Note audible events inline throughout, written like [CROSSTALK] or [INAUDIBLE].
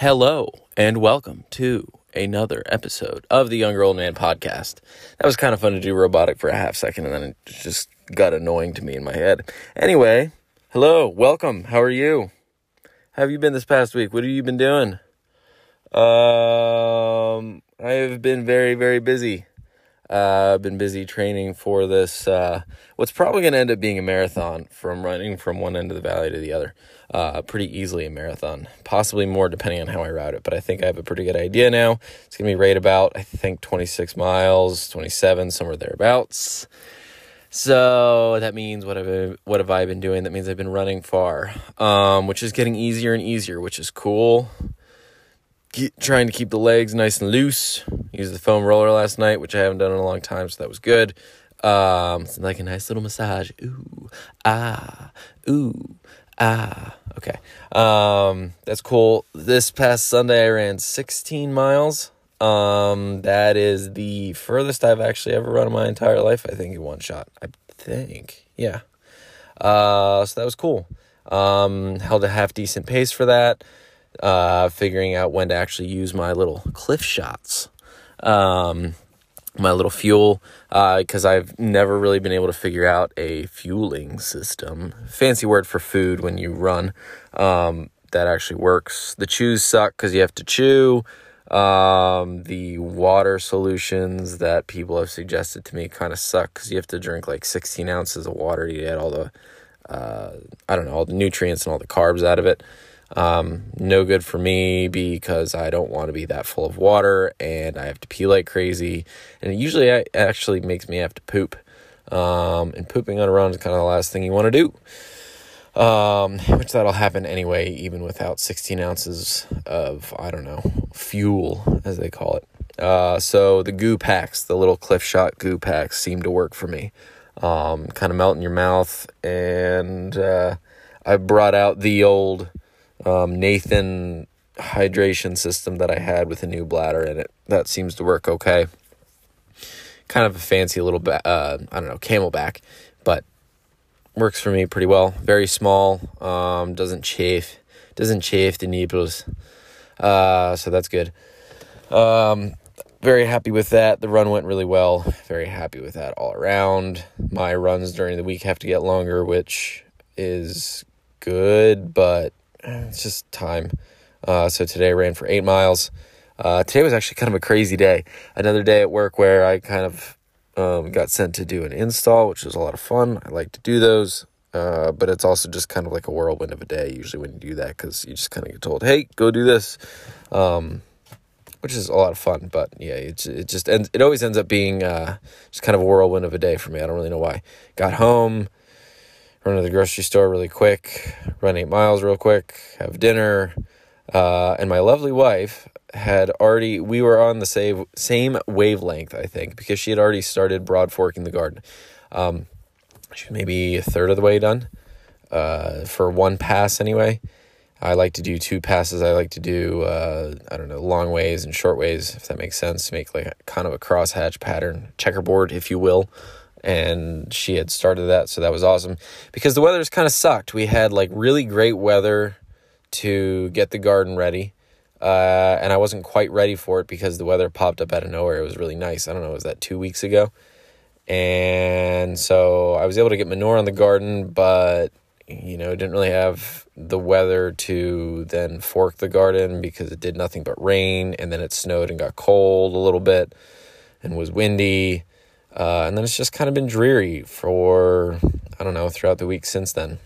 Hello and welcome to another episode of the Younger Old Man podcast. That was kind of fun to do robotic for a half second and then it just got annoying to me in my head. Anyway, hello, welcome. How are you? How have you been this past week? What have you been doing? Um, I have been very, very busy. Uh, I've been busy training for this, uh, what's probably going to end up being a marathon from running from one end of the valley to the other. Uh, pretty easily a marathon, possibly more depending on how I route it, but I think I have a pretty good idea now. It's going to be right about, I think, 26 miles, 27, somewhere thereabouts. So that means what have what have I been doing? That means I've been running far, um, which is getting easier and easier, which is cool. Get, trying to keep the legs nice and loose. Used the foam roller last night, which I haven't done in a long time, so that was good. Um, like a nice little massage. Ooh, ah, ooh, ah. Okay, um, that's cool. This past Sunday, I ran 16 miles. Um, that is the furthest I've actually ever run in my entire life. I think in one shot. I think, yeah. Uh, so that was cool. Um, held a half decent pace for that. Uh, figuring out when to actually use my little Clif Shots. Um, my little fuel because uh, I've never really been able to figure out a fueling system. Fancy word for food when you run um, that actually works. The chews suck because you have to chew. Um, the water solutions that people have suggested to me kind of suck because you have to drink like 16 ounces of water to get all the, uh, I don't know, all the nutrients and all the carbs out of it. Um, no good for me because I don't want to be that full of water and I have to pee like crazy. And it usually actually makes me have to poop. Um, and pooping on a run is kind of the last thing you want to do um, which that'll happen anyway, even without 16 ounces of, I don't know, fuel, as they call it. Uh, so the goo packs, the little Clif Shot goo packs, seem to work for me. Um, kind of melt in your mouth, and uh, I brought out the old um, Nathan hydration system that I had with a new bladder in it. That seems to work okay. Kind of a fancy little, ba- uh, I don't know, CamelBak, but works for me pretty well. Very small, um, doesn't chafe, doesn't chafe the nipples, uh, so that's good. Um, very happy with that. The run went really well. Very happy with that all around. My runs during the week have to get longer, which is good, but it's just time. Uh, so today I ran for eight miles. Uh, today was actually kind of a crazy day. Another day at work where I kind of um, got sent to do an install, which was a lot of fun. I like to do those. Uh, but it's also just kind of like a whirlwind of a day usually when you do that because you just kind of get told, hey, go do this, um, which is a lot of fun. But yeah, it, it just ends, it always ends up being uh, just kind of a whirlwind of a day for me. I don't really know why. Got home, run to the grocery store really quick, run eight miles real quick, have dinner, uh, and my lovely wife had already we were on the same same wavelength I think because she had already started broad forking the garden. Um, she was maybe a third of the way done uh, for one pass anyway. I like to do two passes. I like to do uh, I don't know long ways and short ways if that makes sense. Make like a, kind of a crosshatch pattern, checkerboard if you will. And she had started that, so that was awesome because the weather's kind of sucked. We had like really great weather to get the garden ready uh, and I wasn't quite ready for it because the weather popped up out of nowhere. It was really nice. I don't know, was that two weeks ago? And so I was able to get manure on the garden, but you know, didn't really have the weather to then fork the garden because it did nothing but rain, and then it snowed and got cold a little bit, and was windy, uh, and then it's just kind of been dreary for I don't know throughout the week since then.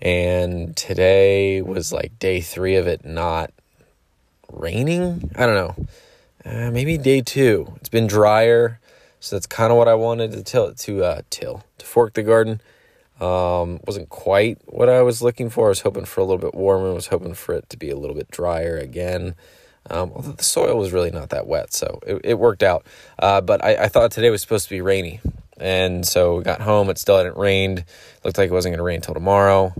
And today was like day three of it not raining. I don't know. Uh, maybe day two. It's been drier, so that's kind of what I wanted to till to uh, till to fork the garden. Um, wasn't quite what I was looking for. I was hoping for a little bit warmer. I was hoping for it to be a little bit drier again. Um, although the soil was really not that wet, so it, it worked out. Uh, but I, I thought today was supposed to be rainy, and so we got home. It still hadn't rained. Looked like it wasn't going to rain until tomorrow.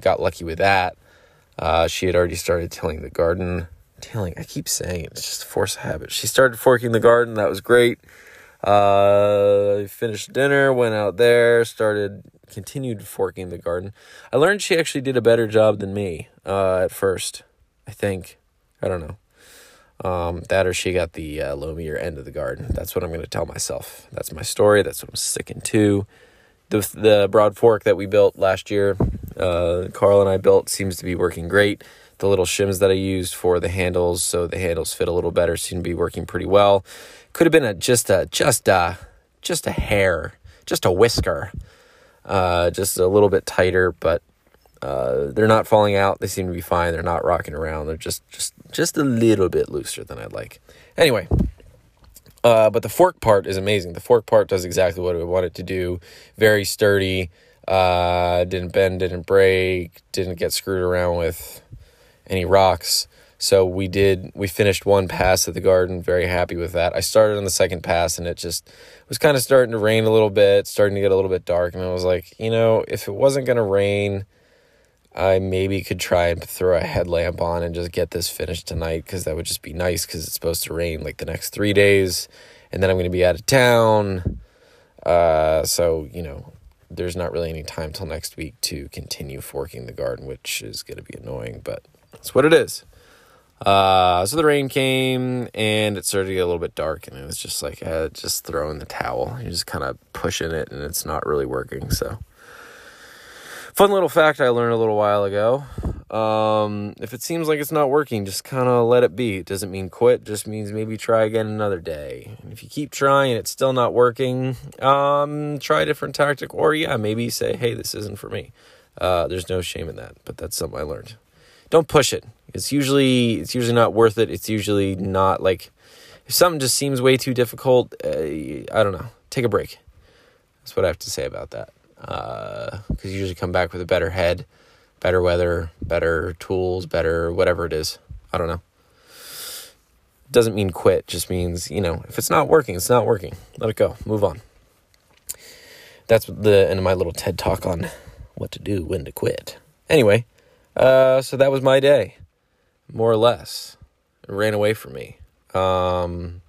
Got lucky with that. Uh, she had already started tilling the garden tilling. I keep saying it. It's just a force of habit. She started forking the garden. That was great. Uh, finished dinner, went out there, started, continued forking the garden. I learned she actually did a better job than me uh, at first. I think. I don't know. Um, that or she got the uh, end of the garden. That's what I'm going to tell myself. That's my story. That's what I'm sticking to. The the broad fork that we built last year, uh, Carl and I built, seems to be working great. The little shims that I used for the handles, so the handles fit a little better, seem to be working pretty well. Could have been a just a just a just a hair, just a whisker, uh, just a little bit tighter, but uh, they're not falling out. They seem to be fine. They're not rocking around. They're just just just a little bit looser than I'd like. Anyway, uh, but the fork part is amazing. The fork part does exactly what I want it to do. Very sturdy. Uh, didn't bend, didn't break, didn't get screwed around with any rocks. So we did. We finished one pass at the garden. Very happy with that. I started on the second pass, and it just was kind of starting to rain a little bit, starting to get a little bit dark, and I was like, you know, if it wasn't gonna rain I maybe could try and throw a headlamp on and just get this finished tonight because that would just be nice because it's supposed to rain like the next three days and then I'm going to be out of town. Uh, so, you know, there's not really any time till next week to continue forking the garden, which is going to be annoying, but that's what it is. Uh, so the rain came and it started to get a little bit dark, and it was just like uh, just throwing the towel. You're just kind of pushing it, and it's not really working. So Fun little fact I learned a little while ago. Um, if it seems like it's not working, just kind of let it be. It doesn't mean quit, just means maybe try again another day. And if you keep trying and it's still not working, um, try a different tactic, or yeah, maybe say, hey, this isn't for me. Uh, there's no shame in that, but that's something I learned. Don't push it. It's usually it's usually not worth it. It's usually not like if something just seems way too difficult. Uh, I don't know. Take a break. That's what I have to say about that because uh, you usually come back with a better head, better weather, better tools, better whatever it is. I don't know. Doesn't mean quit, just means, you know, if it's not working, it's not working. Let it go. Move on. That's the end of my little TED talk on what to do, when to quit. Anyway, uh, so that was my day, more or less. It ran away from me. Um,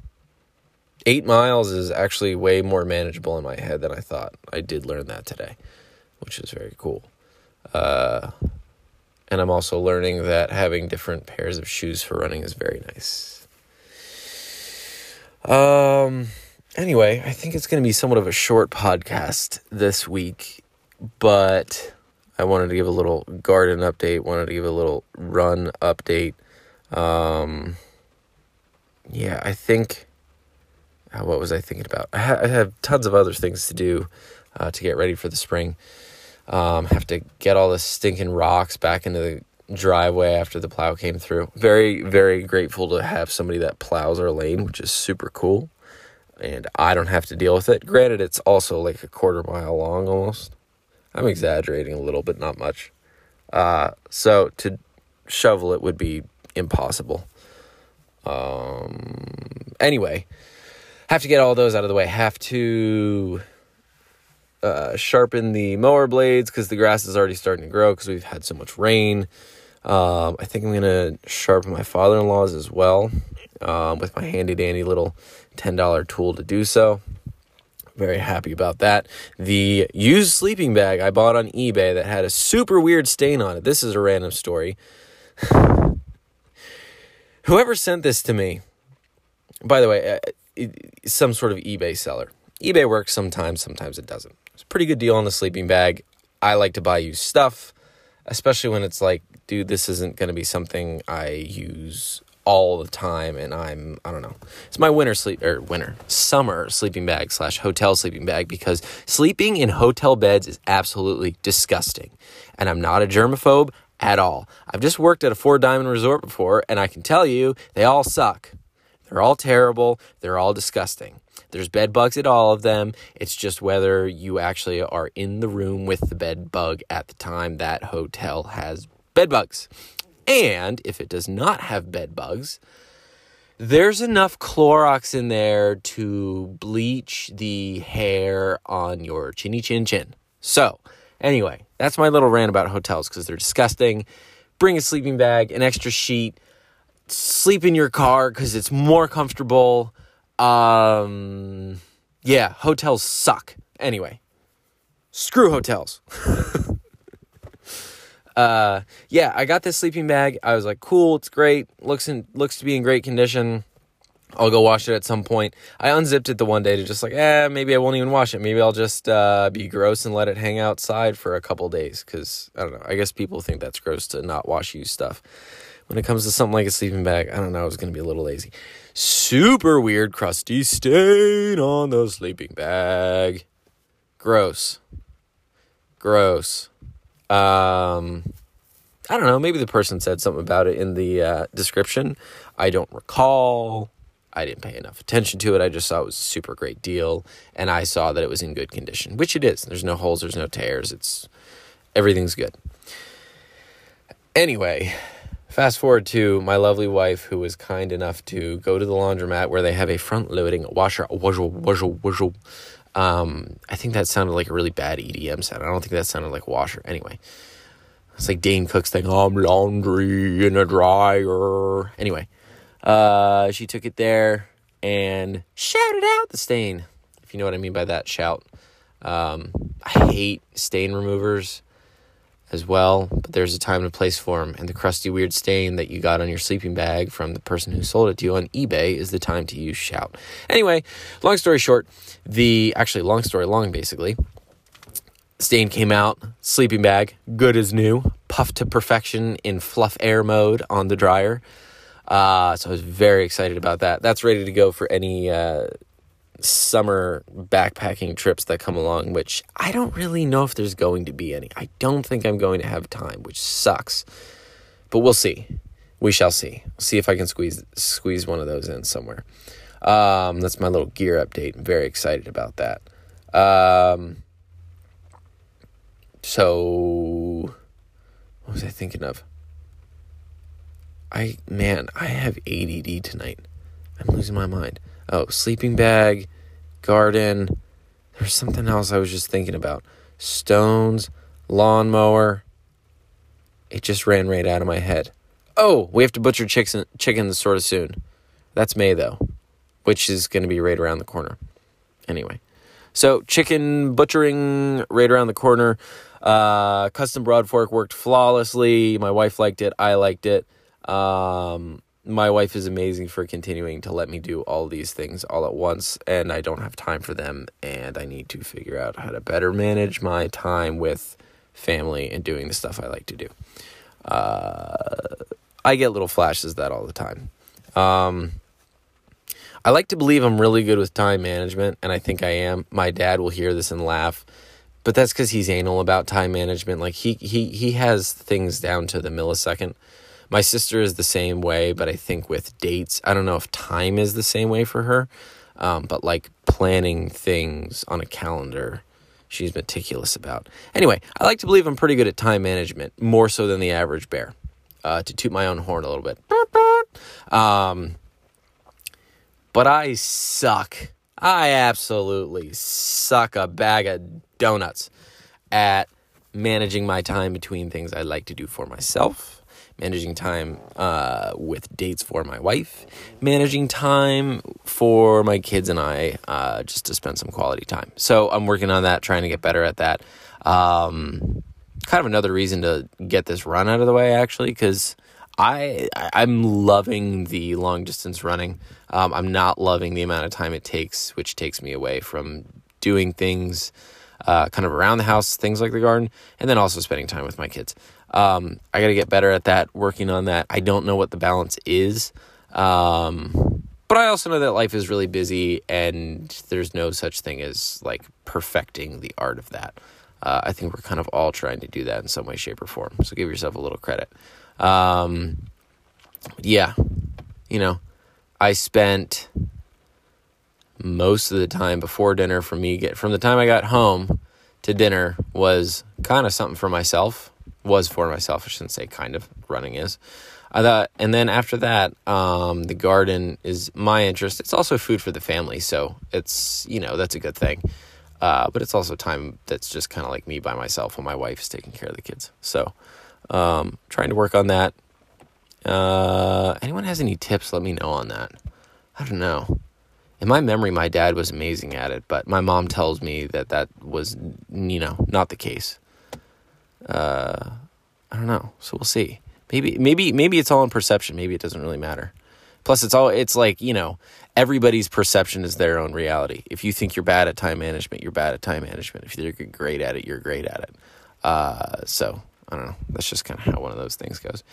eight miles is actually way more manageable in my head than I thought. I did learn that today, which is very cool. Uh, and I'm also learning that having different pairs of shoes for running is very nice. Um. Anyway, I think it's going to be somewhat of a short podcast this week, but I wanted to give a little garden update. Wanted to give a little run update. Um. Yeah, I think uh, what was I thinking about? I, ha- I, have tons of other things to do uh, to get ready for the spring. Um, have to get all the stinking rocks back into the driveway after the plow came through. Very, very grateful to have somebody that plows our lane, which is super cool. And I don't have to deal with it. Granted, it's also like a quarter mile long almost. I'm exaggerating a little, but not much. Uh, so to shovel it would be impossible. Um, anyway, have to get all those out of the way. Have to uh, sharpen the mower blades because the grass is already starting to grow because we've had so much rain. Um, I think I'm gonna sharpen my father-in-law's as well um, with my handy dandy little ten dollar tool to do so. Very happy about that. The used sleeping bag I bought on eBay that had a super weird stain on it. This is a random story. [SIGHS] Whoever sent this to me, by the way, uh, some sort of eBay seller. eBay works sometimes, sometimes it doesn't. It's a pretty good deal on the sleeping bag. I like to buy used stuff, especially when it's like, dude, this isn't going to be something I use all the time and I'm I don't know. It's my winter sleep or winter summer sleeping bag slash hotel sleeping bag because sleeping in hotel beds is absolutely disgusting. And I'm not a germaphobe at all. I've just worked at a four diamond resort before and I can tell you they all suck. They're all terrible. They're all disgusting. There's bed bugs at all of them. It's just whether you actually are in the room with the bed bug at the time that hotel has bed bugs. And if it does not have bed bugs, there's enough Clorox in there to bleach the hair on your chinny chin chin. So, anyway, that's my little rant about hotels because they're disgusting. Bring a sleeping bag, an extra sheet sleep in your car because it's more comfortable. Um, yeah, hotels suck. Anyway, screw hotels. [LAUGHS] uh, yeah, I got this sleeping bag. I was like, cool, it's great. Looks in, looks to be in great condition. I'll go wash it at some point. I unzipped it the one day to just like, eh, maybe I won't even wash it. Maybe I'll just uh, be gross and let it hang outside for a couple days. Because I don't know. I guess people think that's gross to not wash used stuff. When it comes to something like a sleeping bag, I don't know. I was going to be a little lazy. Super weird, crusty stain on the sleeping bag. Gross. Gross. Um, I don't know. Maybe the person said something about it in the uh, description. I don't recall. I didn't pay enough attention to it. I just saw it was a super great deal, and I saw that it was in good condition, which it is. There's no holes, there's no tears. It's everything's good. Anyway, fast forward to my lovely wife, who was kind enough to go to the laundromat where they have a washer, washer, washer. Um, I think that sounded like a really bad EDM sound. I don't think that sounded like washer. Anyway, it's like Dane Cook's thing. I'm laundry in a dryer. Anyway uh, she took it there and shouted out the stain, if you know what I mean by that shout. Um, I hate stain removers as well, but there's a time and a place for them. And the crusty, weird stain that you got on your sleeping bag from the person who sold it to you on eBay is the time to use Shout. Anyway, long story short, the actually, long story long, basically. Stain came out, sleeping bag, good as new, puffed to perfection in fluff air mode on the dryer. Uh, so I was very excited about that. That's ready to go for any uh, summer backpacking trips that come along, which I don't really know if there's going to be any. I don't think I'm going to have time, which sucks. But we'll see. We shall see. see if I can squeeze squeeze one of those in somewhere. Um, that's my little gear update. I'm very excited about that. Um, so, what was I thinking of? I man, I have ADD tonight. I'm losing my mind. Oh, sleeping bag, garden. There's something else I was just thinking about. Stones, lawnmower. It just ran right out of my head. Oh, we have to butcher chickens chickens sort of soon. That's May though, which is going to be right around the corner. Anyway, so chicken butchering right around the corner. Uh, custom broad fork worked flawlessly. My wife liked it. I liked it. Um, my wife is amazing for continuing to let me do all these things all at once, and I don't have time for them, and I need to figure out how to better manage my time with family and doing the stuff I like to do. Uh, I get little flashes that all the time. Um, I like to believe I'm really good with time management, and I think I am. My dad will hear this and laugh, but that's because he's anal about time management. Like he he he has things down to the millisecond. My sister is the same way, but I think with dates, I don't know if time is the same way for her, um, but like planning things on a calendar, she's meticulous about. Anyway, I like to believe I'm pretty good at time management, more so than the average bear. Uh, to toot my own horn a little bit. Um, but I suck. I absolutely suck a bag of donuts at managing my time between things I like to do for myself managing time uh, with dates for my wife, managing time for my kids and I uh, just to spend some quality time. So I'm working on that, trying to get better at that. Um, kind of another reason to get this run out of the way, actually, because I I'm loving the long distance running. Um, I'm not loving the amount of time it takes, which takes me away from doing things uh, kind of around the house, things like the garden, and then also spending time with my kids. Um, I got to get better at that, working on that. I don't know what the balance is. Um, but I also know that life is really busy and there's no such thing as like perfecting the art of that. Uh, I think we're kind of all trying to do that in some way, shape, or form. So give yourself a little credit. Um, yeah, you know, I spent most of the time before dinner for me get from the time I got home to dinner was kind of something for myself was for myself. I shouldn't say kind of running is. I thought, and then after that, um, the garden is my interest. It's also food for the family, so it's you know that's a good thing. Uh, but it's also time that's just kind of like me by myself when my wife is taking care of the kids. So, um, trying to work on that. Uh, anyone has any tips? Let me know on that. I don't know. In my memory, my dad was amazing at it, but my mom tells me that that was, you know, not the case. Uh, I don't know. So we'll see. Maybe maybe maybe it's all in perception. Maybe it doesn't really matter. Plus, it's all it's like you know everybody's perception is their own reality. If you think you're bad at time management, you're bad at time management. If you're great at it, you're great at it. Uh, so I don't know. That's just kind of how one of those things goes.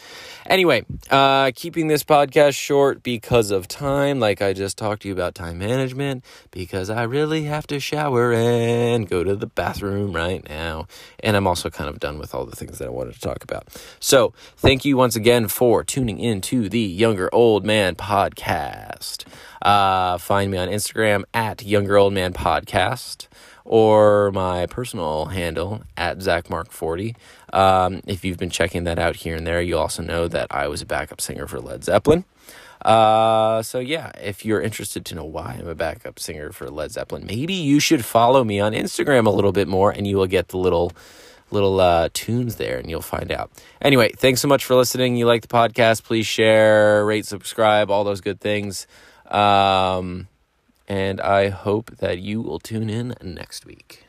Anyway, uh, keeping this podcast short because of time, like I just talked to you about time management, because I really have to shower and go to the bathroom right now. And I'm also kind of done with all the things that I wanted to talk about. So, thank you once again for tuning in to the Younger Old Man podcast. Uh, find me on Instagram at Younger Old Man Podcast or my personal handle at ZachMark40. Um, if you've been checking that out here and there, you also know that I was a backup singer for Led Zeppelin. Uh, so yeah, if you're interested to know why I'm a backup singer for Led Zeppelin, maybe you should follow me on Instagram a little bit more, and you will get the little little uh, tunes there, and you'll find out. Anyway, thanks so much for listening. You like the podcast? Please share, rate, subscribe, all those good things. Um, and I hope that you will tune in next week.